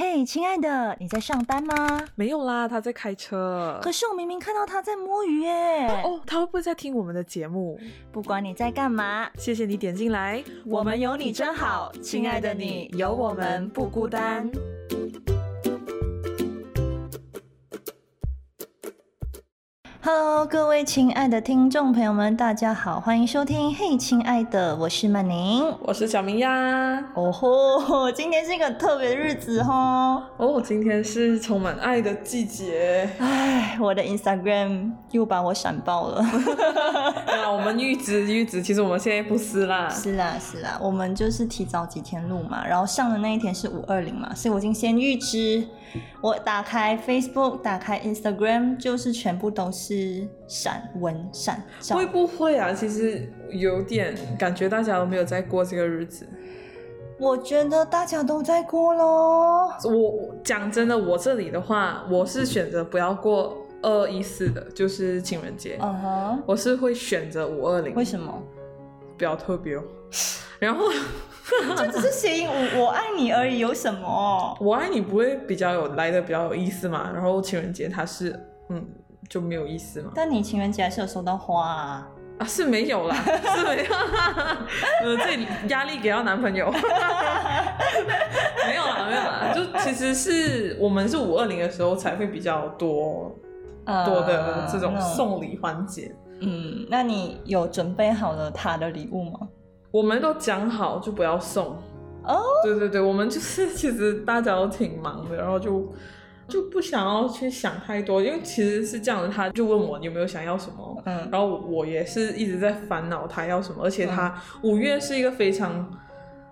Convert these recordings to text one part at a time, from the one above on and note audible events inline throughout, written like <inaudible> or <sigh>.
嘿，亲爱的，你在上班吗？<laughs> 没有啦，他在开车。可是我明明看到他在摸鱼耶。哦，他会不会在听我们的节目？不管你在干嘛，谢谢你点进来。我们有你真好，亲爱的你有我们不孤单。Hello，各位亲爱的听众朋友们，大家好，欢迎收听。嘿，亲爱的，我是曼宁，我是小明呀。哦吼，今天是一个特别的日子哈。哦，今天是充满爱的季节。唉，我的 Instagram 又把我闪爆了。<laughs> 那，我们预知预知，其实我们现在不是啦。是啦是啦，我们就是提早几天录嘛，然后上的那一天是五二零嘛，所以我已经先预知。我打开 Facebook，打开 Instagram，就是全部都是闪文闪照。会不会啊？其实有点感觉大家都没有在过这个日子。我觉得大家都在过喽。我讲真的，我这里的话，我是选择不要过二一四的，就是情人节。嗯哼。我是会选择五二零。为什么？比较特别哦。<laughs> 然后。这只是谐音，我我爱你而已，有什么？我爱你不会比较有来的比较有意思嘛？然后情人节它是嗯就没有意思嘛？但你情人节还是有收到花啊？啊是没有啦，是没有，<laughs> 呃自己压力给到男朋友，<laughs> 没有啦没有啦，就其实是我们是五二零的时候才会比较多多的这种送礼环节。嗯，那你有准备好了他的礼物吗？我们都讲好就不要送哦，对对对，我们就是其实大家都挺忙的，然后就就不想要去想太多，因为其实是这样的，他就问我有没有想要什么，嗯，然后我也是一直在烦恼他要什么，而且他五月是一个非常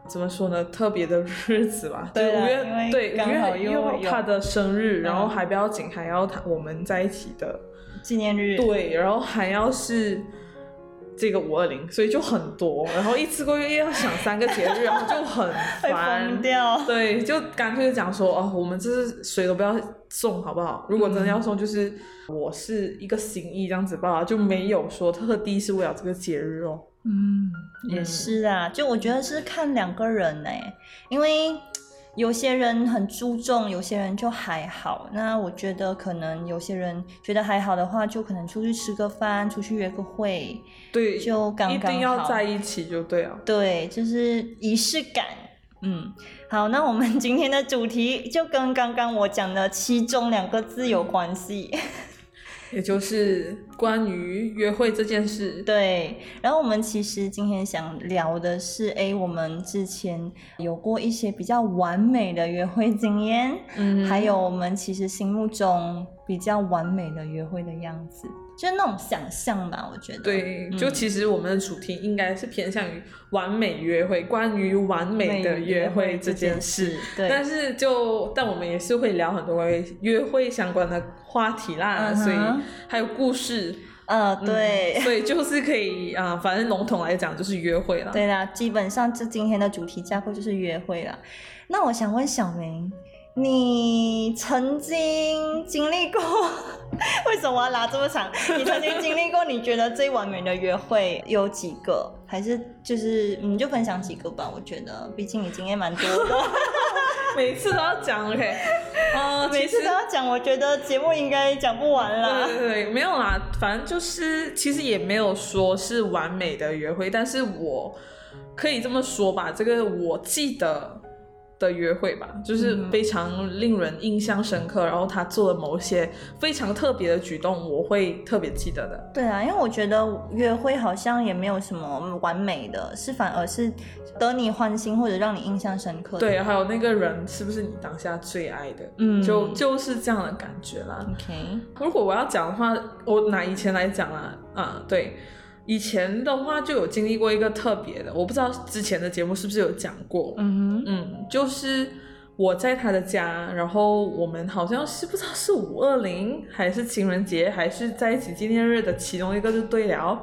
怎么说呢特别的日子吧，对五月对五月又他的生日，然后还不要紧，还要他我们在一起的纪念日，对，然后还要是。这个五二零，所以就很多，然后一次过又要想三个节日，然后就很 <laughs> 烦。掉。对，就干脆讲说哦，我们这是谁都不要送，好不好？如果真的要送，就是我是一个心意这样子吧，就没有说特地是为了这个节日哦。嗯，也是啊，就我觉得是看两个人呢，因为。有些人很注重，有些人就还好。那我觉得可能有些人觉得还好的话，就可能出去吃个饭，出去约个会，对，就刚刚好。一定要在一起就对了。对，就是仪式感。嗯，好，那我们今天的主题就跟刚刚我讲的其中两个字有关系。也就是关于约会这件事，对。然后我们其实今天想聊的是，哎，我们之前有过一些比较完美的约会经验，嗯，还有我们其实心目中比较完美的约会的样子。就是那种想象吧，我觉得。对，就其实我们的主题应该是偏向于完美约会，关于完美的约会这件事。对。但是就，但我们也是会聊很多关于约会相关的话题啦，所以还有故事。呃，对。所以就是可以啊，反正笼统来讲就是约会了。对啦，基本上这今天的主题架构就是约会了。那我想问小明。你曾经经历过？<laughs> 为什么要拉这么长？你曾经经历过？你觉得最完美的约会有几个？还是就是你就分享几个吧？我觉得，毕竟你经验蛮多的。<laughs> 每次都要讲，OK？<laughs> 呃，每次都要讲，我觉得节目应该讲不完啦。对对对，没有啦，反正就是其实也没有说是完美的约会，但是我可以这么说吧，这个我记得。的约会吧，就是非常令人印象深刻。然后他做了某些非常特别的举动，我会特别记得的。对啊，因为我觉得约会好像也没有什么完美的，是反而是得你欢心或者让你印象深刻。对，还有那个人是不是你当下最爱的？嗯，就就是这样的感觉啦。OK，如果我要讲的话，我拿以前来讲啊，啊，对。以前的话就有经历过一个特别的，我不知道之前的节目是不是有讲过。嗯嗯，就是我在他的家，然后我们好像是不知道是五二零还是情人节还是在一起纪念日的其中一个就对了，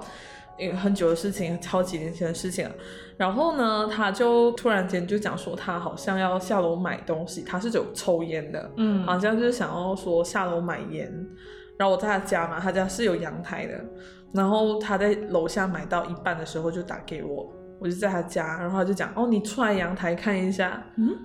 因为很久的事情，超几年前的事情了。然后呢，他就突然间就讲说他好像要下楼买东西，他是有抽烟的，嗯，好像就是想要说下楼买烟。然后我在他家嘛，他家是有阳台的。然后他在楼下买到一半的时候就打给我，我就在他家，然后他就讲哦，你出来阳台看一下，嗯，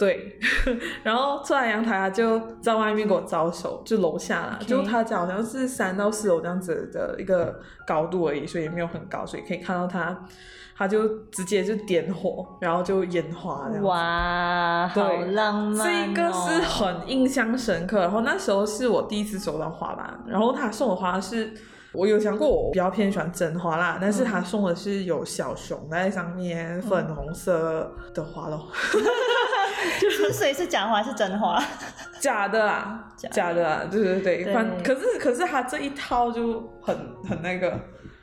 对，<laughs> 然后出来阳台，他就在外面给我招手，就楼下啦，就他家好像是三到四楼这样子的一个高度而已，所以也没有很高，所以可以看到他，他就直接就点火，然后就烟花这样。哇，好浪漫！这个是很印象深刻。然后那时候是我第一次收到花吧，然后他送的花是。我有想过，我比较偏喜欢真花啦，但是他送的是有小熊在上面，粉红色的花咯。<laughs> 就是所以是假花是真花？<laughs> 假的啊，假的啊，对对对，反可是可是他这一套就很很那个，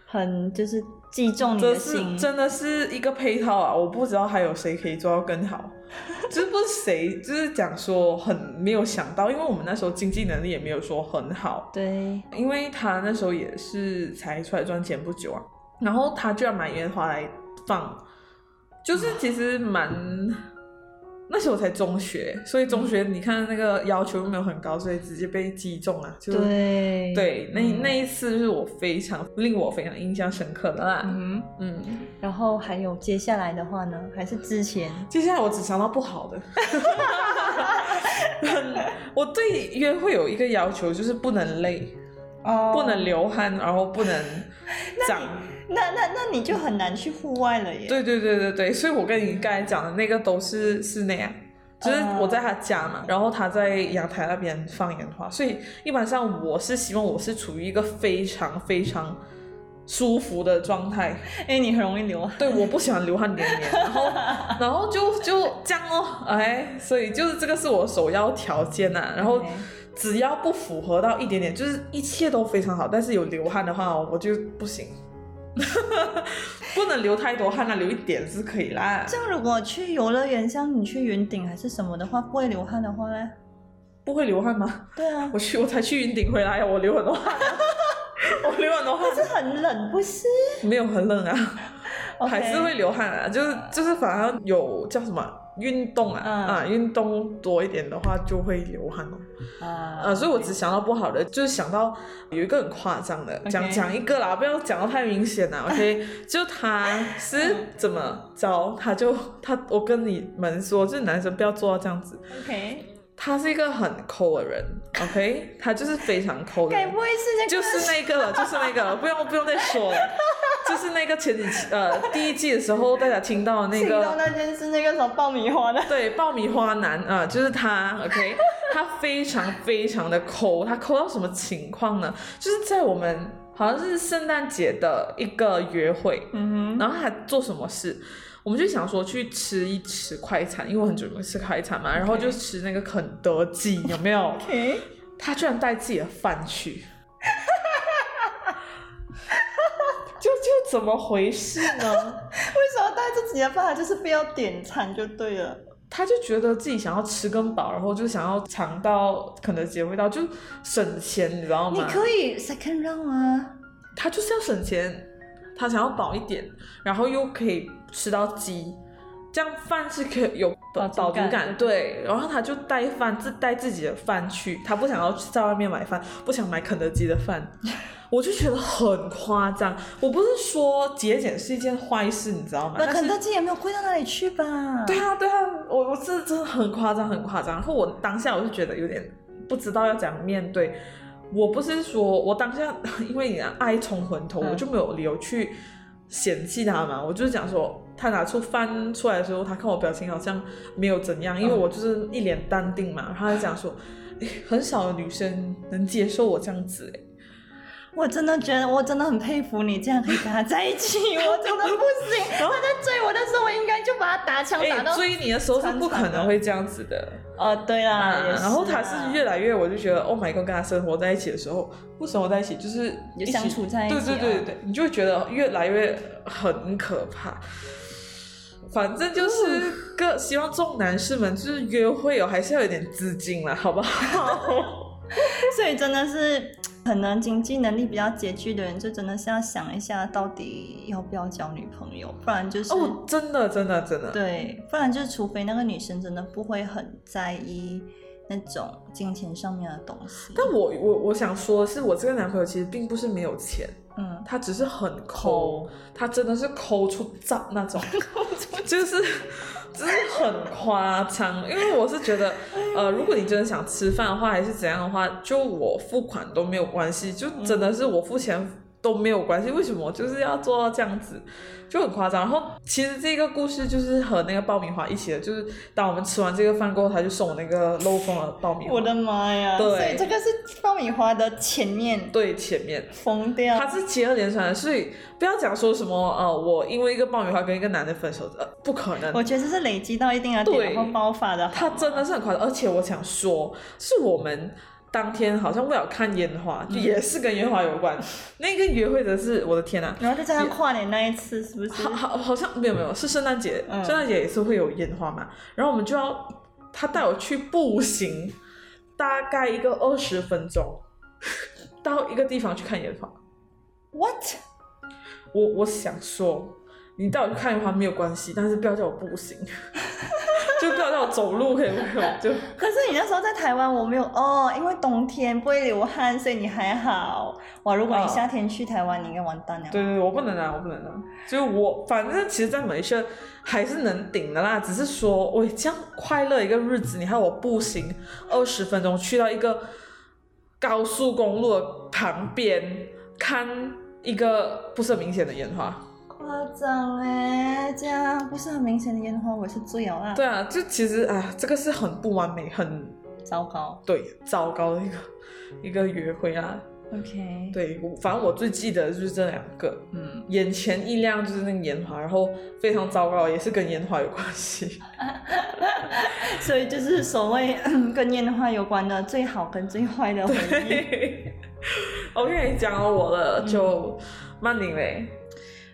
很就是击中你的心，真的是一个配套啊！我不知道还有谁可以做到更好。<laughs> 就是不是谁，就是讲说很没有想到，因为我们那时候经济能力也没有说很好。对，因为他那时候也是才出来赚钱不久啊，然后他居然买烟花来放，就是其实蛮。那时候我才中学，所以中学你看那个要求又没有很高，所以直接被击中了。对对，那那一次就是我非常令我非常印象深刻的啦。嗯嗯。然后还有接下来的话呢？还是之前？接下来我只想到不好的。<laughs> <laughs> 我对约会有一个要求，就是不能累，哦，不能流汗，然后不能长。那那那你就很难去户外了耶。对对对对对，所以我跟你刚才讲的那个都是室内啊，就是我在他家嘛，然后他在阳台那边放烟花，所以一般上我是希望我是处于一个非常非常舒服的状态。哎，你很容易流汗。对，我不喜欢流汗连连，然后然后就就这样哦，哎，所以就是这个是我首要条件呐，然后只要不符合到一点点，就是一切都非常好，但是有流汗的话，我就不行。<laughs> 不能流太多汗啊，流一点是可以啦。这样如果去游乐园，像你去云顶还是什么的话，不会流汗的话呢？不会流汗吗？对啊，我去我才去云顶回来呀，我流很多汗。<laughs> 我流很多汗。是很冷不是？没有很冷啊，还是会流汗啊，就是就是反而有叫什么？运动啊啊，运动多一点的话就会流汗哦。啊，呃，所以我只想到不好的，就是想到有一个很夸张的，讲讲一个啦，不要讲到太明显啦。<laughs> OK，就他是怎么着，他就他，我跟你们说，就是男生不要做到这样子。OK。他是一个很抠的人，OK，他就是非常抠的。该不会是那个？就是那个了，就是那个了，不用不用再说了。就是那个前几期呃第一季的时候大家听到那个。听到那件事，那个什么爆米花的。对，爆米花男啊，就是他，OK，<laughs> 他非常非常的抠，他抠到什么情况呢？就是在我们好像是圣诞节的一个约会，嗯哼，然后他做什么事？我们就想说去吃一吃快餐，因为我很久没吃快餐嘛，然后就吃那个肯德基，有没有？他居然带自己的饭去，就就怎么回事呢？<laughs> 为什么带自己的饭？就是不要点餐就对了。他就觉得自己想要吃更饱，然后就想要尝到肯德基的味道，就省钱，你知道吗？你可以 second round 啊。他就是要省钱。他想要饱一点，然后又可以吃到鸡，这样饭是可以有饱足感。对，然后他就带饭自带自己的饭去，他不想要在外面买饭，不想买肯德基的饭，<laughs> 我就觉得很夸张。我不是说节俭是一件坏事，你知道吗？那肯德基也没有贵到哪里去吧？对啊，对啊，我我是真的很夸张，很夸张。然后我当下我就觉得有点不知道要怎样面对。我不是说我当下 <laughs> 因为你的爱冲昏头，我就没有理由去嫌弃他嘛。我就是讲说，他拿出饭出来的时候，他看我表情好像没有怎样，因为我就是一脸淡定嘛。他就讲说，很少有女生能接受我这样子哎。我真的觉得，我真的很佩服你，这样可以跟他在一起，<laughs> 我真的不行。他在追我的时候，我应该就把他打枪打到。追你的时候是不可能会这样子的。哦，对啦，然后他是越来越，我就觉得，Oh my god，跟他生活在一起的时候，不生活在一起就是相处在一起，对对对对对，你就会觉得越来越很可怕。反正就是个希望众男士们就是约会哦，还是要有点资金了，好不好？<laughs> 所以真的是。可能经济能力比较拮据的人，就真的是要想一下，到底要不要交女朋友，不然就是哦，真的，真的，真的，对，不然就是除非那个女生真的不会很在意那种金钱上面的东西。但我我我想说的是，我这个男朋友其实并不是没有钱，嗯，他只是很抠，他真的是抠出渣那种，<laughs> 就是就是很夸张。因为我是觉得，呃，如果你真的想吃饭的话，还是怎样的话，就我付款都没有关系，就真的是我付钱都没有关系。为什么就是要做到这样子？就很夸张，然后其实这个故事就是和那个爆米花一起的，就是当我们吃完这个饭过后，他就送我那个漏风的爆米花。我的妈呀！对所以这个是爆米花的前面对，前面疯掉。它是接二连三的，所以不要讲说什么呃，我因为一个爆米花跟一个男的分手，呃，不可能。我觉得这是累积到一定的对点，然后爆发的。他真的是很夸张，而且我想说，是我们当天好像为了看烟花，就也是跟烟花有关。<laughs> 那个约会的是我的天呐、然后再加上跨年那一次，是不是？好好好像没有没有，是圣诞节，嗯圣诞节也是会有烟花嘛。然后我们就要他带我去步行，大概一个二十分钟，<laughs> 到一个地方去看烟花。What？我我想说，你带我去看烟花没有关系，但是不要叫我步行，<laughs> 就不要叫我走路，可以不可以？就 <laughs> 可是你那时候在台湾，我没有哦，因为冬天不会流汗，所以你还好。哇，如果你哦夏天去台湾，你应该完蛋了。对对对，我不能啊，我不能啊。就我反正其实，在马来西还是能顶的啦，只是说，喂，这样快乐一个日子，你看我步行二十分钟去到一个高速公路的旁边看一个不是很明显的烟花。夸张嘞，这样不是很明显的烟花，我是最有啦。对啊，就其实啊，这个是很不完美、很糟糕。对糟糕的一个一个约会啊。OK。对，我反正我最记得的就是这两个，嗯，眼前一亮就是那个烟花，然后非常糟糕，也是跟烟花有关系。<laughs> 所以就是所谓跟烟花有关的最好跟最坏的回忆。，OK，<laughs> 讲了我的就曼宁嘞，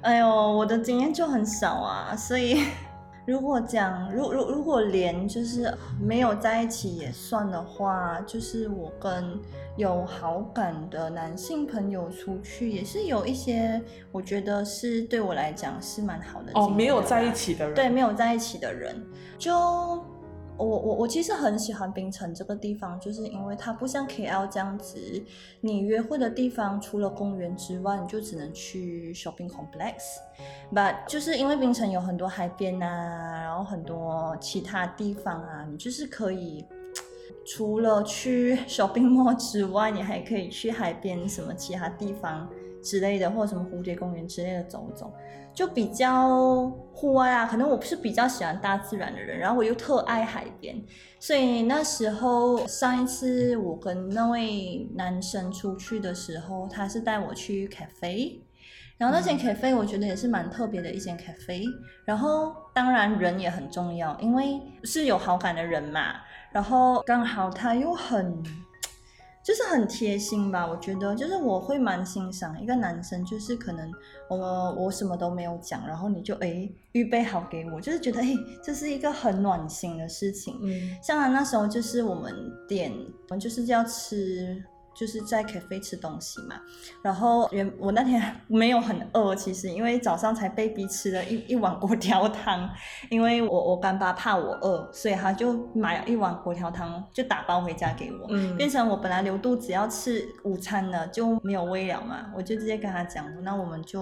哎呦，我的经验就很少啊，所以 <laughs> 如果讲，如如如果连就是没有在一起也算的话，就是我跟有好感的男性朋友出去，也是有一些我觉得是对我来讲是蛮好的哦，没有在一起的人，对，没有在一起的人，就我我我其实很喜欢槟城这个地方，就是因为它不像 KL 这样子，你约会的地方除了公园之外，你就只能去 shopping complex。But 就是因为槟城有很多海边啊，然后很多其他地方啊，你就是可以。除了去 <laughs> shopping mall 之外，你还可以去海边什么其他地方之类的，或者什么蝴蝶公园之类的走走。就比较户外啊，可能我是比较喜欢大自然的人，然后我又特爱海边，所以那时候上一次我跟那位男生出去的时候，他是带我去 cafe，然后那间 cafe 我觉得也是蛮特别的一间 cafe，然后当然人也很重要，因为是有好感的人嘛，然后刚好他又很。就是很贴心吧，我觉得就是我会蛮欣赏一个男生，就是可能我我什么都没有讲，然后你就哎预备好给我，就是觉得哎这是一个很暖心的事情。嗯，像他那时候就是我们点，我们就是要吃，就是在 cafe 吃东西嘛。然后原我那天 <laughs> 没有很饿，其实因为早上才被逼吃了一一碗粿条汤，因为我我干爸怕我饿，所以他就买了一碗粿条汤，就打包回家给我。嗯变成我本来留肚子要吃午餐了，就没有胃了嘛，我就直接跟他讲，那我们就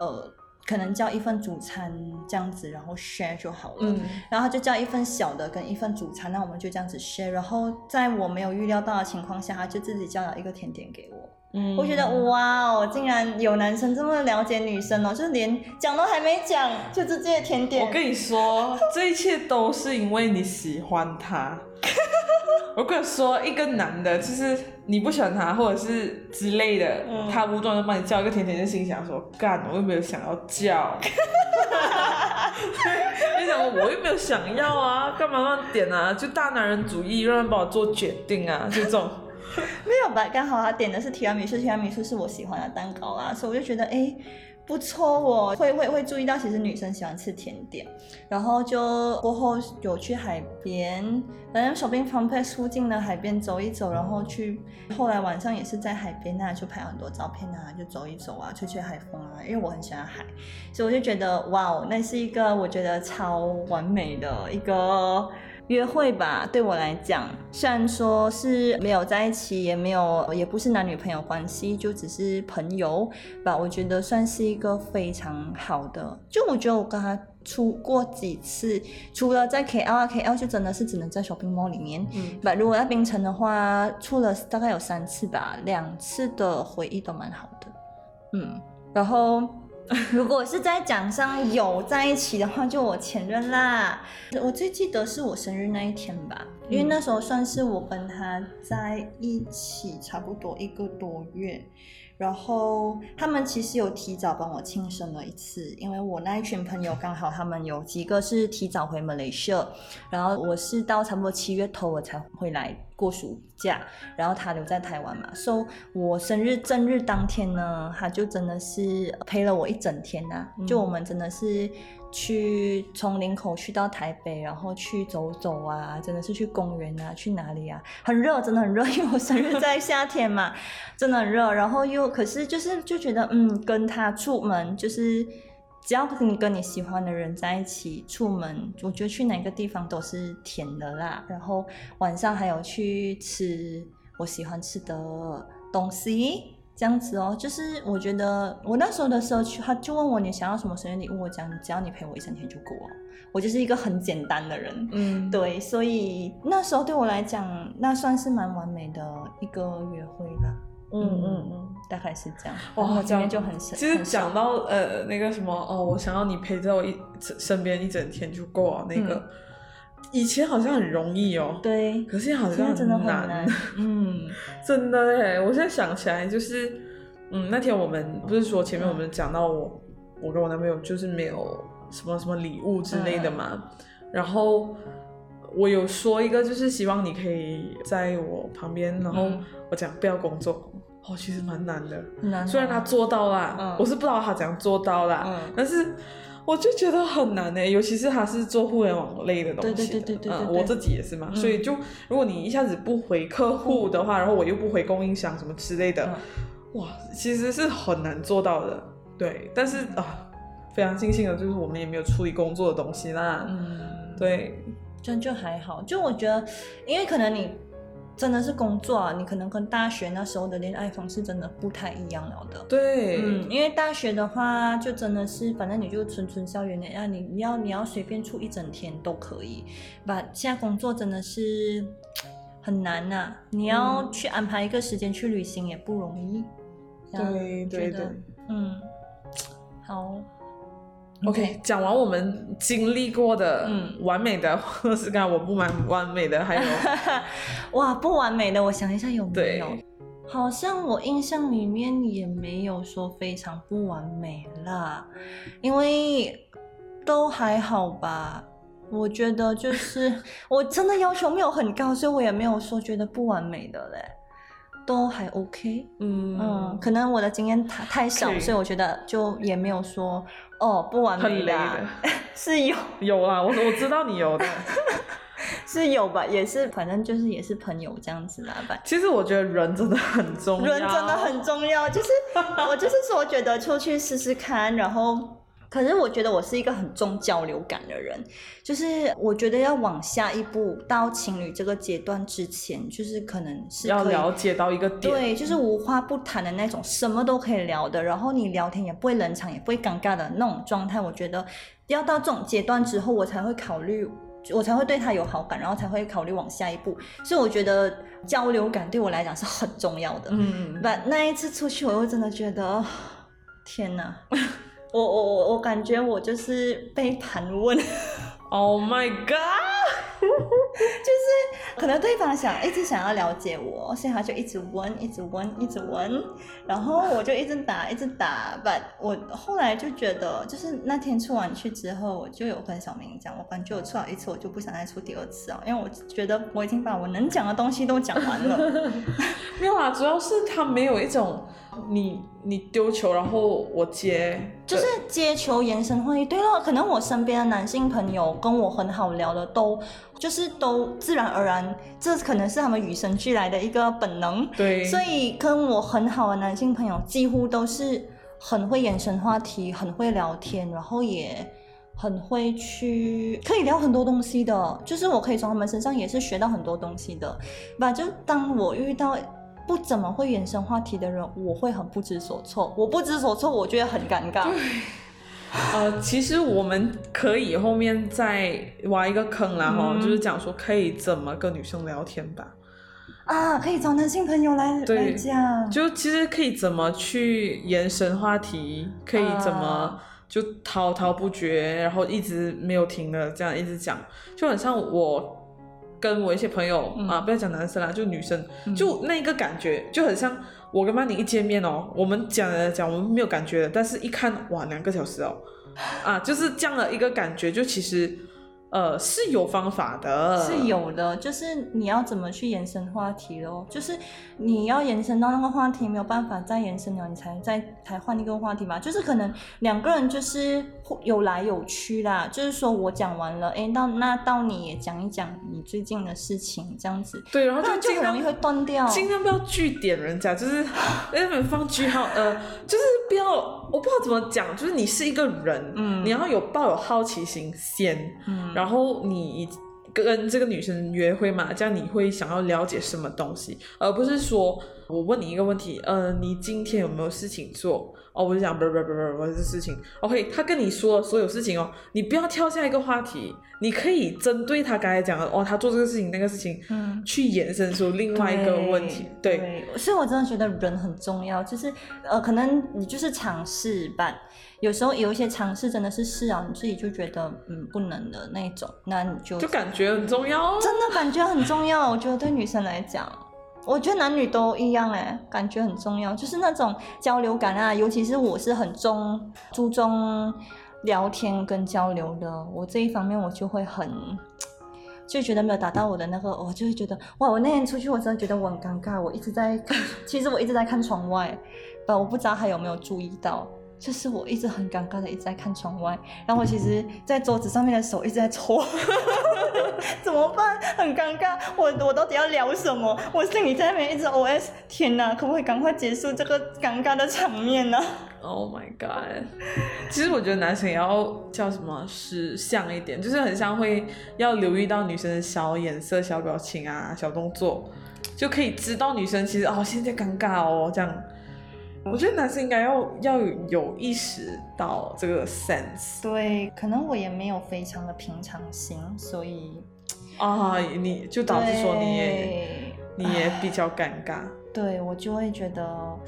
呃可能叫一份主餐这样子，然后 share 就好了。嗯，然后他就叫一份小的跟一份主餐，那我们就这样子 share。然后在我没有预料到的情况下，他就自己叫了一个甜点给我。嗯我觉得哇哦，竟然有男生这么了解女生哦，就是连讲都还没讲就直接甜点。我跟你说，这一切都是因为你喜欢他。<laughs> 我跟你说，一个男的，就是你不喜欢他，或者是之类的，嗯他无端的帮你叫一个甜甜，就心想说，干，我又没有想要叫，<laughs> 就想我又没有想要啊，干嘛乱点啊？就大男人主义，让人帮我做决定啊，就这种。<laughs> 没有吧？刚好他点的是提拉米苏，提拉米苏是我喜欢的蛋糕啊，所以我就觉得哎不错哦，会会会注意到其实女生喜欢吃甜点，然后就过后有去海边，反正手边 complex 附近的海边走一走，然后去后来晚上也是在海边啊，就拍很多照片啊，就走一走啊，吹吹海风啊，因为我很喜欢海，所以我就觉得哇哦，那是一个我觉得超完美的一个。约会吧，对我来讲，虽然说是没有在一起，也没有，也不是男女朋友关系，就只是朋友吧。我觉得算是一个非常好的，就我觉得我跟他出过几次，除了在 KL 啊，KL 就真的是只能在 shopping mall 里面。嗯，不，如果在槟城的话，出了大概有三次吧，两次的回忆都蛮好的。嗯，然后 <laughs> 如果是在讲上有在一起的话，就我前任啦。我最记得是我生日那一天吧，因为那时候算是我跟他在一起差不多一个多月。然后他们其实有提早帮我庆生了一次，因为我那一群朋友刚好他们有几个是提早回马来西亚，然后我是到差不多七月头我才回来过暑假，然后他留在台湾嘛，所以我生日正日当天呢，他就真的是陪了我一整天呐，就我们真的是。去从林口去到台北，然后去走走啊，真的是去公园啊，去哪里啊？很热，真的很热，因为我生日在夏天嘛，真的很热。然后又可是就是就觉得，嗯，跟他出门就是只要你跟你喜欢的人在一起出门，我觉得去哪个地方都是甜的啦。然后晚上还有去吃我喜欢吃的东西。这样子哦，就是我觉得我那时候的时候去，他就问我你想要什么生日礼物，我讲只要你陪我一整天就够了。我就是一个很简单的人，嗯，对，所以那时候对我来讲，那算是蛮完美的一个约会了。嗯嗯嗯，大概是这样。哇，今天就很其实讲到呃那个什么哦，我想要你陪在我一身边一整天就够了。那个以前好像很容易哦，对，可是好像真的很难。<laughs> 嗯，真的哎，我现在想起来就是，嗯，那天我们不是说前面我们讲到我，我跟我男朋友就是没有什么什么礼物之类的嘛，然后我有说一个就是希望你可以在我旁边，然后我讲不要工作，哦，其实蛮难的，虽然他做到啦，我是不知道他怎样做到啦，但是。我就觉得很难呢，尤其是他是做互联网类的东西，对对对对对，嗯，我自己也是嘛，所以就如果你一下子不回客户的话，然后我又不回供应商什么之类的，哇，其实是很难做到的，对。但是啊，非常庆幸的就是我们也没有处理工作的东西啦，嗯，对，这就还好，就我觉得，因为可能你。真的是工作啊，你可能跟大学那时候的恋爱方式真的不太一样了的。对，嗯，因为大学的话就真的是，反正你就纯纯校园恋爱，你你要你要随便处一整天都可以。把现在工作真的是很难呐，你要去安排一个时间去旅行也不容易。对对对，嗯，好。OK，讲完我们经历过的嗯完美的，或是刚才我不蛮完美的，还有 <laughs> 哇不完美的，我想一下有没有？好像我印象里面也没有说非常不完美啦，因为都还好吧。我觉得就是 <laughs> 我真的要求没有很高，所以我也没有说觉得不完美的嘞，都还 OK。嗯嗯，可能我的经验太太少，所以我觉得就也没有说。哦，不完美的，<laughs> 是有有啊，我我知道你有的，<laughs> 是有吧，也是，反正就是也是朋友这样子啦吧。其实我觉得人真的很重要，人真的很重要，就是我就是说觉得出去试试看，然后。可是我觉得我是一个很重交流感的人，就是我觉得要往下一步到情侣这个阶段之前，就是可能是要了解到一个点，对，就是无话不谈的那种，什么都可以聊的，然后你聊天也不会冷场，也不会尴尬的那种状态。我觉得要到这种阶段之后，我才会考虑，我才会对他有好感，然后才会考虑往下一步。所以我觉得交流感对我来讲是很重要的。嗯，但那一次出去，我又真的觉得，天哪！<laughs> 我我我我感觉我就是被盘问，Oh my god！<laughs> <laughs> 就是可能对方想一直想要了解我，所以他就一直问，一直问，一直问，然后我就一直打，一直打。But 我后来就觉得，就是那天出完去之后，我就有跟小明讲，我感觉我出了一次，我就不想再出第二次啊，因为我觉得我已经把我能讲的东西都讲完了。<laughs> 没有啊，主要是他没有一种。你你丢球，然后我接，就是接球延伸话题。对了，可能我身边的男性朋友跟我很好聊的，都就是都自然而然，这可能是他们与生俱来的一个本能。对，所以跟我很好的男性朋友，几乎都是很会延伸话题，很会聊天，然后也很会去可以聊很多东西的。就是我可以从他们身上也是学到很多东西的。吧，就当我遇到。不怎么会延伸话题的人，我会很不知所措。我不知所措，我觉得很尴尬。呃，其实我们可以后面再挖一个坑啦，哈、嗯。就是讲说可以怎么跟女生聊天吧。啊，可以找男性朋友来对来讲，就其实可以怎么去延伸话题，可以怎么啊。就滔滔不绝，然后一直没有停的这样一直讲，就很像我跟我一些朋友、嗯。啊，不要讲男生啦，就女生，嗯。就那个感觉就很像我跟曼妮一见面哦，我们讲了讲我们没有感觉的，但是一看哇两个小时哦，啊，就是这样的一个感觉，就其实呃是有方法的，是有的，就是你要怎么去延伸话题咯，就是你要延伸到那个话题没有办法再延伸了，你才再才换一个话题嘛。就是可能两个人就是有来有去啦，就是说我讲完了，诶，到那到你也讲一讲你最近的事情，这样子，对，然后就很容易会断掉。尽量不要据点人家，就是在那边放句号，呃，就是不要，我不知道怎么讲，就是你是一个人，嗯你要有抱有好奇心先，嗯然后你跟这个女生约会嘛，这样你会想要了解什么东西，而不是说我问你一个问题，呃，你今天有没有事情做？哦，我就讲不不不不不这事情，OK，他跟你说所有事情哦，你不要跳下一个话题，你可以针对他刚才讲的哦，他做这个事情那个事情，嗯去延伸出另外一个问题，对对，所以我真的觉得人很重要，就是呃，可能你就是尝试吧，有时候有一些尝试真的是试啊，你自己就觉得嗯不能的那种，那你就就感觉很重要哦。真的感觉很重要。我觉得对女生来讲，我觉得男女都一样哎，感觉很重要，就是那种交流感啊，尤其是我是很重注重聊天跟交流的，我这一方面我就会很。<tsk> 就觉得没有达到我的那个，我就会觉得哇！我那天出去，我真的觉得我很尴尬。我一直在看，<laughs> 其实我一直在看窗外，呃，我不知道他有没有注意到，就是我一直很尴尬的一直在看窗外，然后我其实，在桌子上面的手一直在搓，<laughs> 怎么办？很尴尬，我我到底要聊什么？我心里在那边一直 OS，天哪，可不可以赶快结束这个尴尬的场面呢？Oh my god！其实我觉得男生也要叫什么识相一点，就是很像会要留意到女生的小眼色、小表情啊、小动作，就可以知道女生其实哦现在尴尬哦这样。我觉得男生应该要要有意识到这个 sense 对，可能我也没有非常的平常心，所以啊，你就导致说你也你也比较尴尬。对我就会觉得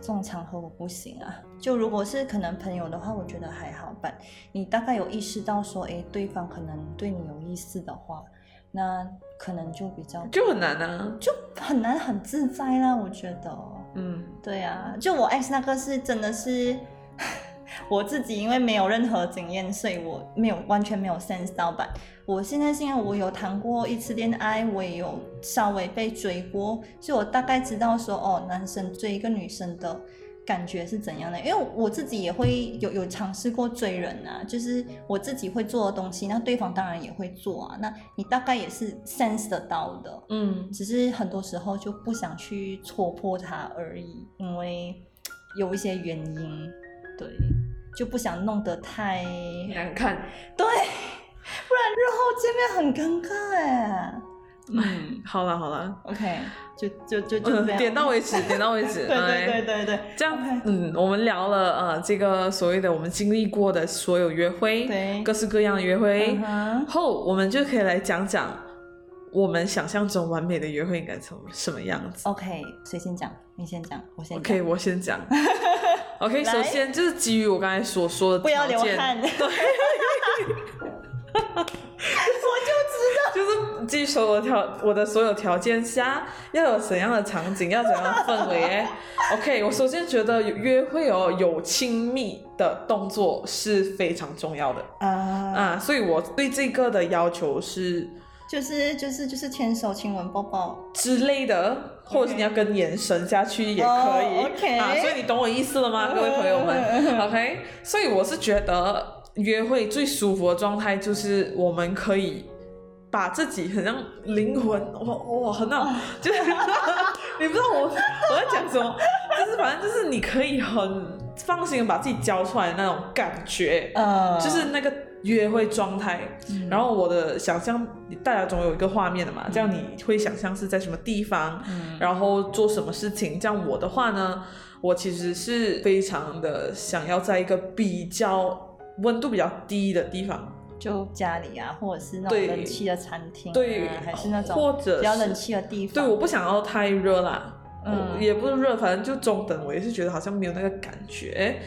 这种场合我不行啊。就如果是可能朋友的话，我觉得还好办。你大概有意识到说，哎，对方可能对你有意思的话，那可能就比较就很难啊，就很难很自在啦。我觉得，嗯，对啊，就我 X 那个是真的是 <laughs> 我自己，因为没有任何经验，所以我没有完全没有 sense 到吧。我现在现在我有谈过一次恋爱，我也有稍微被追过，所以我大概知道说，哦，男生追一个女生的感觉是怎样的。因为我自己也会有有尝试过追人啊，就是我自己会做的东西，那对方当然也会做啊。那你大概也是 sense 得到的，嗯，只是很多时候就不想去戳破它而已，因为有一些原因，对，就不想弄得太难看。对，不然日后见面很尴尬哎。嗯 <laughs> 好了好了，，OK，就就就就点到为止，点到为止。<laughs> 对对哎对对对这样嗯，我们聊了呃这个所谓的我们经历过的所有约会，对各式各样的约会后，我们就可以来讲讲我们想象中完美的约会应该成什么样子。，OK，谁先讲？你先讲，我先讲。OK，我先讲。<laughs> OK，首先就是基于我刚才所说的不要流汗。对，就是基于所有条我的所有条件下，要有怎样的场景，要怎样的氛围。诶 <laughs> OK，我首先觉得约会哦，有亲密的动作是非常重要的。啊，啊，所以我对这个的要求是就是就是就是牵手、亲吻、抱抱。之类的，或者是你要跟延伸下去也可以、哦，OK。啊，所以你懂我意思了吗，各位朋友们？OK，所以我是觉得约会最舒服的状态就是我们可以把自己很像灵魂，哇哇，很好，就是 <laughs> 你不知道我我在讲什么，就是反正就是你可以很放心的把自己交出来的那种感觉，呃，就是那个约会状态。嗯然后我的想象，大家总有一个画面的嘛，这样你会想象是在什么地方，嗯然后做什么事情。这样我的话呢，我其实是非常的想要在一个比较温度比较低的地方，就家里啊，或者是那种冷气的餐厅、啊，对还是那种或者比较冷气的地方。对，我不想要太热啦。嗯嗯，也不是热，反正就中等。我也是觉得好像没有那个感觉。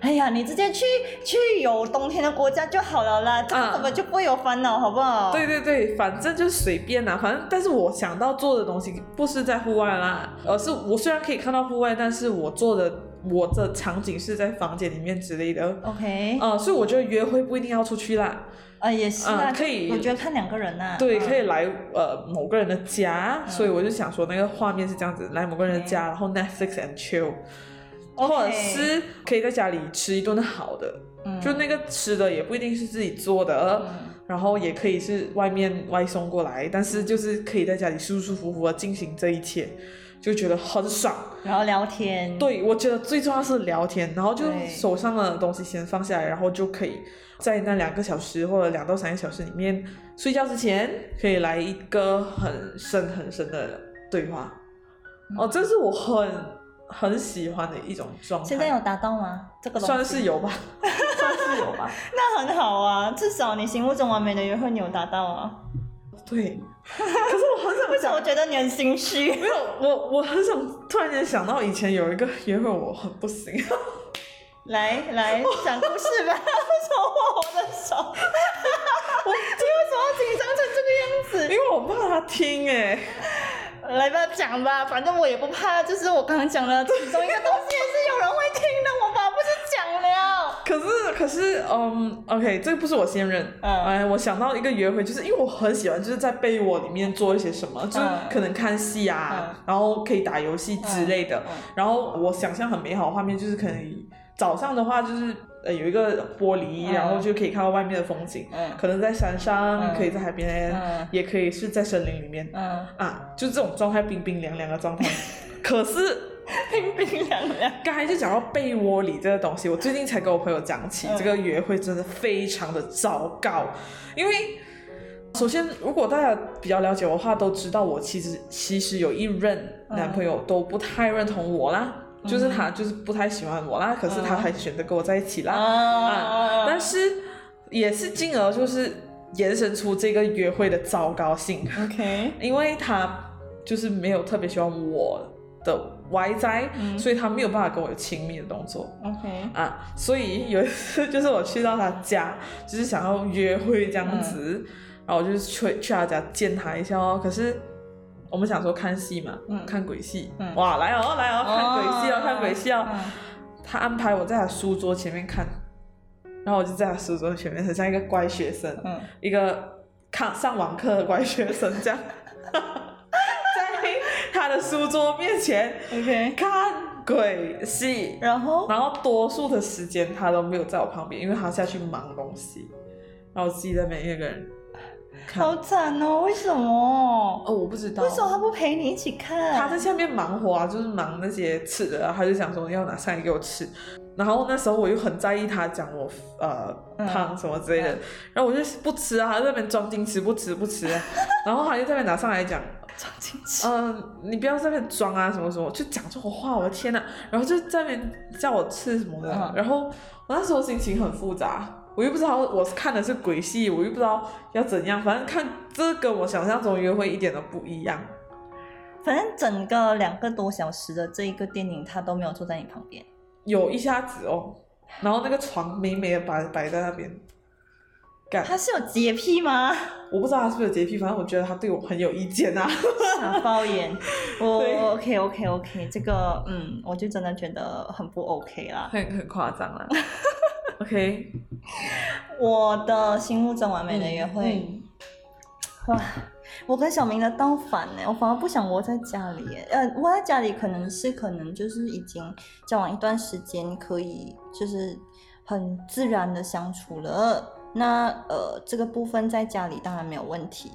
哎呀，你直接去去有冬天的国家就好了啦，根本就不会有烦恼，好不好？对对对，反正就是随便啦，反正但是我想到做的东西不是在户外啦，而是我虽然可以看到户外，但是我做的我的场景是在房间里面之类的。，OK，呃，所以我觉得约会不一定要出去啦，啊也是啊，嗯可以我觉得看两个人呐、对，嗯。可以来呃某个人的家，所以我就想说那个画面是这样子，来某个人的家，然后 Netflix and chill，或者是可以在家里吃一顿好的，嗯。就那个吃的也不一定是自己做的，嗯。然后也可以是外面外送过来，但是就是可以在家里舒舒服服的进行这一切，就觉得很爽。然后聊天，对，我觉得最重要是聊天，然后就手上的东西先放下来，然后就可以在那两个小时或者两到三个小时里面，睡觉之前可以来一个很深很深的对话。嗯哦，这是我很很喜欢的一种状态。现在有达到吗？这个算是有吧，<laughs> 算是有吧。那很好啊，至少你心目中完美的约会你有达到啊。对，可是我很想为什么我觉得你很心虚？没有，我我很想突然间想到以前有一个约会我很不行，<laughs> 来来讲故事吧，为什么握我的手？我你为什么要紧张成这个样子？因为我怕他听哎。来吧，讲吧，反正我也不怕，就是我刚刚讲的其中一个东西也是有人会听的，我把不是讲了。可是可是嗯，OK，这个不是我先认，嗯。哎，我想到一个约会，就是因为我很喜欢就是在被窝里面做一些什么，就是嗯可能看戏啊，嗯。然后可以打游戏之类的，嗯。然后我想象很美好的画面就是可能早上的话就是呃有一个玻璃，嗯。然后就可以看到外面的风景，嗯。可能在山上，嗯。可以在海边，嗯。也可以是在森林里面，嗯，啊，就这种状态冰冰凉凉的状态。<laughs> 可是 <laughs> 冰冰凉凉。刚才就讲到被窝里这个东西，我最近才跟我朋友讲起，嗯这个约会真的非常的糟糕，因为。首先，如果大家比较了解我的话，都知道我其实其实有一任男朋友都不太认同我啦，就是他就是不太喜欢我啦，可是他还选择跟我在一起啦。啊，但是也是进而就是延伸出这个约会的糟糕性，OK，因为他就是没有特别喜欢我的外在，嗯。所以他没有办法跟我有亲密的动作。OK，啊。所以有一次就是我去到他家，就是想要约会这样子，然后我就去去他家见他一下哦。可是我们想说看戏嘛，嗯。看鬼戏，嗯。哇，来哦来哦，看鬼戏哦，看鬼戏哦。嗯。他安排我在他书桌前面看，然后我就在他书桌前面，很像一个乖学生，嗯。一个看上网课的乖学生这样，在 <laughs> <laughs> 他的书桌面前，OK，看鬼戏，然后然后多数的时间他都没有在我旁边，因为他下去忙东西，然后我自己在那边一个人看。好惨哦，为什么？哦，我不知道。为什么他不陪你一起看？他在下面忙活啊，就是忙那些吃的啊，他就想说要拿上来给我吃。然后那时候我又很在意他讲我呃嗯胖什么之类的，嗯然后我就不吃啊，他在那边装矜持不吃不吃、啊，然后他就在那边拿上来讲，装矜持。嗯、你不要在那边装啊什么什么，就讲这种话，我的天呐，然后就在那边叫我吃什么的，嗯然后我那时候心情很复杂。我又不知道我是看的是鬼戏，我又不知道要怎样，反正看这跟我想象中约会一点都不一样。反正整个两个多小时的这一个电影，他都没有坐在你旁边。有一下子哦，然后那个床美美的摆摆在那边，干，他是有洁癖吗？我不知道他是不是有洁癖，反正我觉得他对我很有意见啊。傻爆眼。<laughs> 我 OK OK OK，这个嗯，我就真的觉得很不 OK 啦。很很夸张啊。<laughs> OK，我的心目中完美的约会，嗯哇，我跟小明的倒反呢，我反而不想窝在家里耶。呃，窝在家里可能是可能就是已经交往一段时间，可以就是很自然的相处了。那呃，这个部分在家里当然没有问题。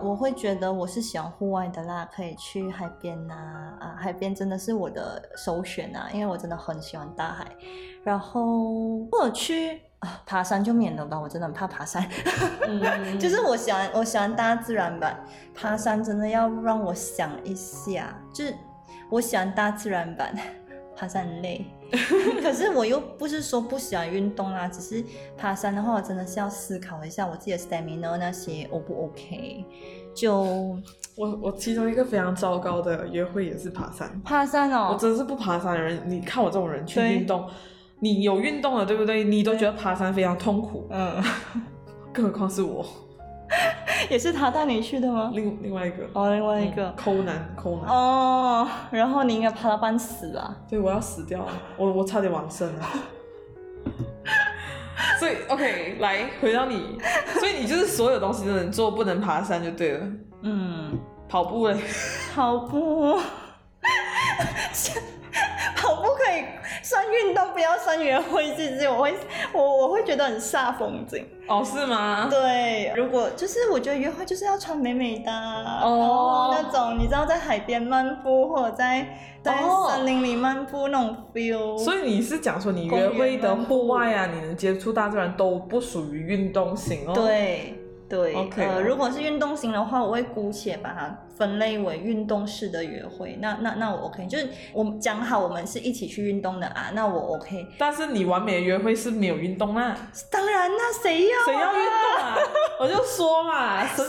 不，我会觉得我是喜欢户外的啦，可以去海边呐、啊，海边真的是我的首选呐、因为我真的很喜欢大海。然后或者去啊爬山就免了吧，我真的很怕爬山。嗯 <laughs> 就是我喜欢我喜欢大自然版，爬山真的要让我想一下，就是我喜欢大自然版，爬山很累，<laughs> 可是我又不是说不喜欢运动啦，只是爬山的话，我真的是要思考一下我自己的 stamina 那些 O 不 OK。就我我其中一个非常糟糕的约会也是爬山，爬山哦，我真的是不爬山的人。你看我这种人去运动，你有运动了对不对？你都觉得爬山非常痛苦，嗯，更何况是我。<laughs> 也是他带你去的吗？另另外一个哦，另外一个抠男抠男哦，然后你应该怕他半死啊！对，我要死掉了，我我差点完生了。<laughs> 所以 OK，来回到你，所以你就是所有东西都能做，不能爬山就对了。嗯，跑步嘞？跑步。<laughs> 算运动，不要算约会，其实我会我我会觉得很煞风景哦，是吗？对，如果就是我觉得约会就是要穿美美的哦，那种你知道在海边漫步或者在在森林里漫步那种 feel。所以你是讲说你约会的户外啊，你能接触大自然都不属于运动型哦？对。对，呃，如果是运动型的话，我会姑且把它分类为运动式的约会。那那那我 OK，就是我们讲好我们是一起去运动的啊，那我 OK。但是你完美的约会是没有运动啊？当然，那谁要谁要运动啊？<laughs> 我就说嘛，谁要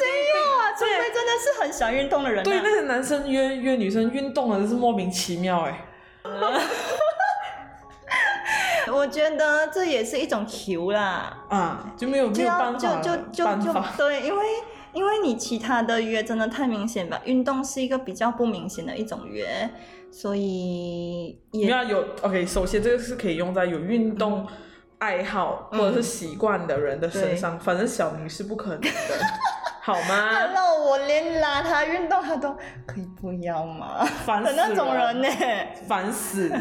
啊？除非真的是很喜欢运动的人。对，那些男生约约女生运动的，真是莫名其妙哎。<laughs> <laughs> 我觉得这也是一种求啦，啊，就没有没有办法，就就就就对，因为因为你其他的约真的太明显吧，运动是一个比较不明显的一种约，所以也要有 OK。首先这个是可以用在有运动爱好或者是习惯的人的身上，反正小明是不可能的，<laughs> 好吗？Hello，我连拉他运动他都可以不要吗？烦死那种人呢，烦死。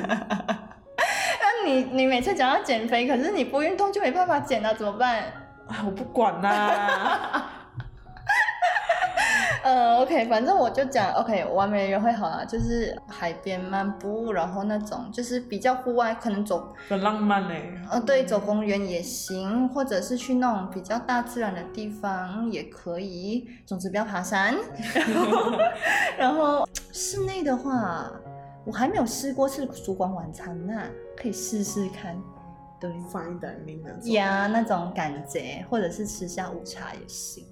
你你每次讲要减肥，可是你不运动就没办法减了，怎么办？啊，我不管啦。<laughs> 呃，OK，反正我就讲 OK，完美约会好了，就是海边漫步，然后那种就是比较户外，可能走很浪漫嘞。呃，对，走公园也行，或者是去那种比较大自然的地方也可以。总之不要爬山。<laughs> 然后室内的话。我还没有试过吃烛光晚餐呢，可以试试看。对，fine dining 那种。呀，那种感觉，或者是吃下午茶也行。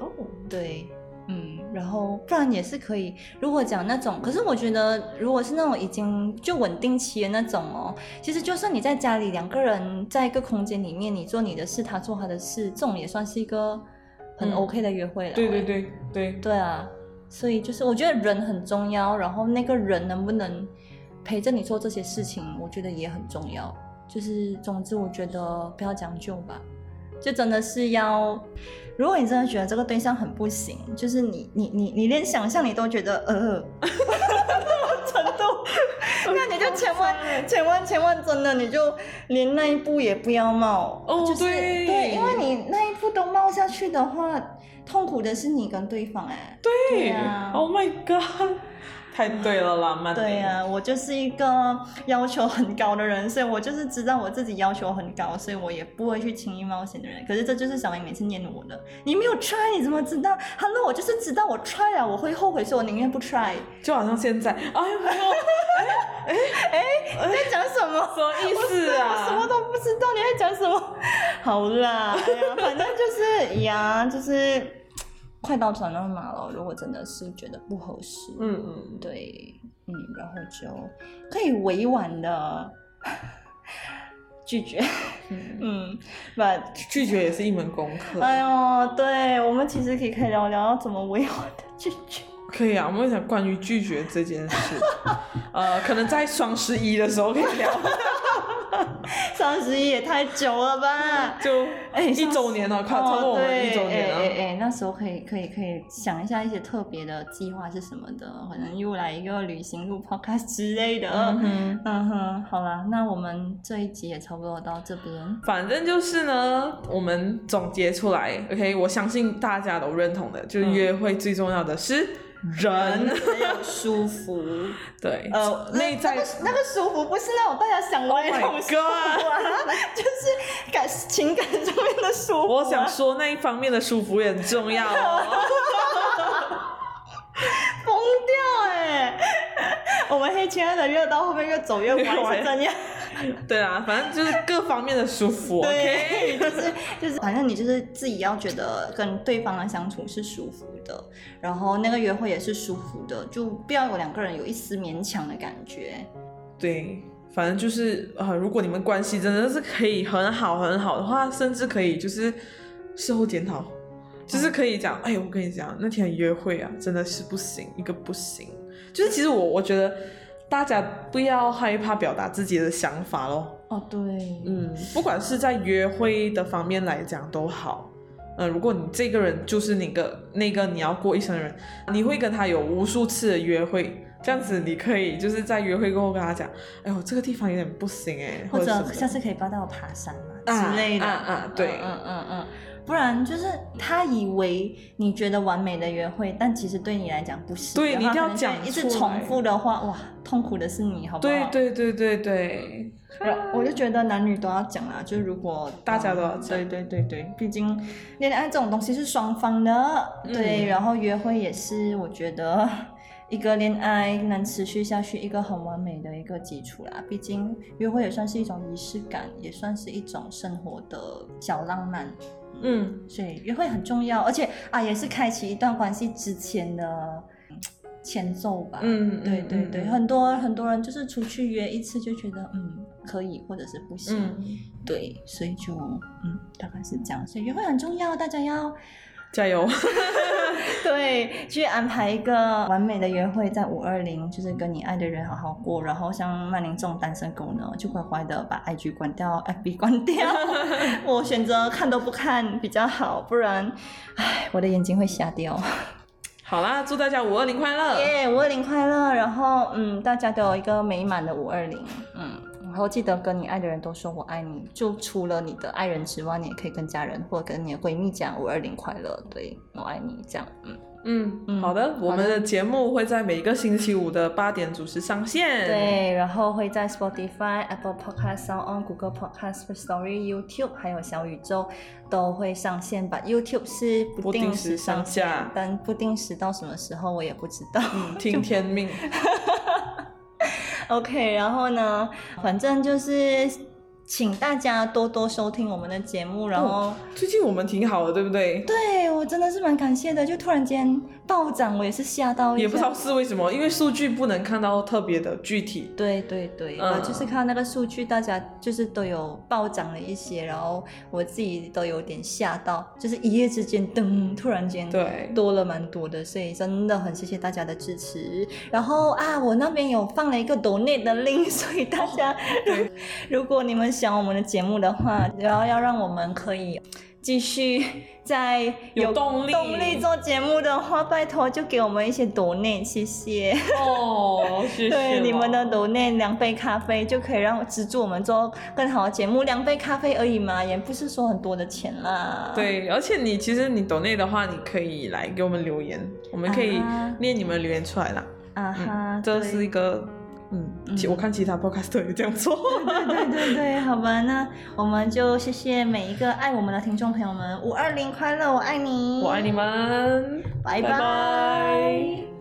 哦，对，嗯，然后不然也是可以。如果讲那种，可是我觉得，如果是那种已经就稳定期的那种哦，其实就算你在家里两个人在一个空间里面，你做你的事，他做他的事，这种也算是一个很 OK 的约会了。对对对对。对啊。所以就是我觉得人很重要，然后那个人能不能陪着你做这些事情，我觉得也很重要。就是总之，我觉得不要将就吧，就真的是要，如果你真的觉得这个对象很不行，就是你你你你连想象你都觉得呃，<laughs> 程度，那你就千万千万千万真的你就连那一步也不要冒。哦，对对，因为你那一步都冒下去的话。痛苦的是你跟对方哎，对呀，Oh my god，太对了啦，曼对呀，我就是一个要求很高的人，所以我就是知道我自己要求很高，所以我也不会去轻易冒险的人。可是这就是小明每次念我的，你没有 try，你怎么知道？Hello，我就是知道我 try 了，我会后悔，所以我宁愿不 try。就好像现在，哎呦，哎哎哎，你 <laughs> 在讲什么？什么意思啊？我什么都不知道，你在讲什么？好啦，哎呀，反正就是呀，就是。快到转让码了，如果真的是觉得不合适，嗯嗯，对，嗯，然后就可以委婉的 <laughs> 拒绝，<laughs> 嗯，把拒绝也是一门功课。哎呦，对我们其实可以可以聊聊怎么委婉的拒绝。可以啊，我们想关于拒绝这件事，<laughs> 呃，可能在双十一的时候可以聊。双十一也太久了吧？就哎一周年了，快超过我们一周年了。哎哎，那时候可以可以可以想一下一些特别的计划是什么的，可能又来一个旅行录 podcast 之类的。嗯哼，嗯哼，好啦，那我们这一集也差不多到这边。反正就是呢，我们总结出来，OK，我相信大家都认同的，就是约会最重要的是。人。还有舒服，<laughs> 对，呃，内在那个舒服不是那种大家想的那种舒服啊，就是感情感上面的舒服。我想说那一方面的舒服也很重要哦。<laughs> 疯掉哎 <laughs> 我们黑亲爱的越到后面越走越歪。是怎样？<laughs> 对啊，反正就是各方面的舒服。对，<laughs> 就是就是，反正你就是自己要觉得跟对方的相处是舒服的，然后那个约会也是舒服的，就不要有两个人有一丝勉强的感觉。对，反正就是啊，如果你们关系真的是可以很好很好的话，甚至可以就是事后检讨，就是可以讲，哎，我跟你讲，那天约会啊，真的是不行，一个不行。就是其实我我觉得大家不要害怕表达自己的想法咯。哦，对，嗯，不管是在约会的方面来讲都好。嗯，如果你这个人就是那个那个你要过一生的人，你会跟他有无数次的约会。这样子你可以就是在约会过后跟他讲，哎呦这个地方有点不行哎，或者下次可以帮到我爬山嘛之类的，啊啊对，嗯嗯嗯，不然就是他以为你觉得完美的约会，但其实对你来讲不是，对你一定要讲一直重复的话，哇，痛苦的是你，好不好？对对对对对，我就觉得男女都要讲啊，就如果大家都要对对对对，毕竟恋爱这种东西是双方的，对，然后约会也是，我觉得。一个恋爱能持续下去，一个很完美的一个基础啦。毕竟约会也算是一种仪式感，也算是一种生活的小浪漫。嗯，所以约会很重要，而且啊，也是开启一段关系之前的前奏吧。嗯，对对对，很多很多人就是出去约一次就觉得嗯可以，或者是不行。嗯，对，所以就嗯大概是这样。所以约会很重要，大家要。加油！<laughs> 对，去安排一个完美的约会，在五二零，就是跟你爱的人好好过。然后像曼玲这种单身狗呢，就乖乖的把 IG 关掉，FB 关掉。<laughs> 我选择看都不看比较好，不然，唉，我的眼睛会瞎掉。好啦，祝大家五二零快乐！耶，五二零快乐！然后，嗯，大家都有一个美满的五二零，嗯。然后记得跟你爱的人都说我爱你，就除了你的爱人之外，你也可以跟家人或跟你的闺蜜讲五二零快乐，对我爱你这样。嗯嗯，好的，我们的节目会在每个星期五的八点准时上线。对，然后会在 Spotify、Apple Podcast、Sound On、Google Podcast、Story、YouTube 还有小宇宙都会上线吧。YouTube 是不定时上架，但不定时到什么时候我也不知道。嗯，听天命。<laughs> OK，然后呢，反正就是。请大家多多收听我们的节目，然后最近我们挺好的，对不对？对我真的是蛮感谢的，就突然间暴涨，我也是吓到。也不知道是为什么，因为数据不能看到特别的具体。对对对，嗯，就是看那个数据，大家就是都有暴涨了一些，然后我自己都有点吓到，就是一夜之间噔，突然间对多了蛮多的，所以真的很谢谢大家的支持。然后啊，我那边有放了一个 donate 的 link，所以大家如果你们。想我们的节目的话，然后要让我们可以继续 <laughs> 在有动力动力做节目的话，拜托就给我们一些抖内，谢谢哦，<laughs> 谢谢。对你们的抖内两杯咖啡就可以让资助我们做更好的节目，两杯咖啡而已嘛，也不是说很多的钱啦。对，而且你其实你抖内的话，你可以来给我们留言，我们可以念你们留言出来啦。啊哈，这是一个。嗯，其我看其他 podcast 也这样做。对对对对，好吧，那我们就谢谢每一个爱我们的听众朋友们，五二零快乐，我爱你，我爱你们，拜拜。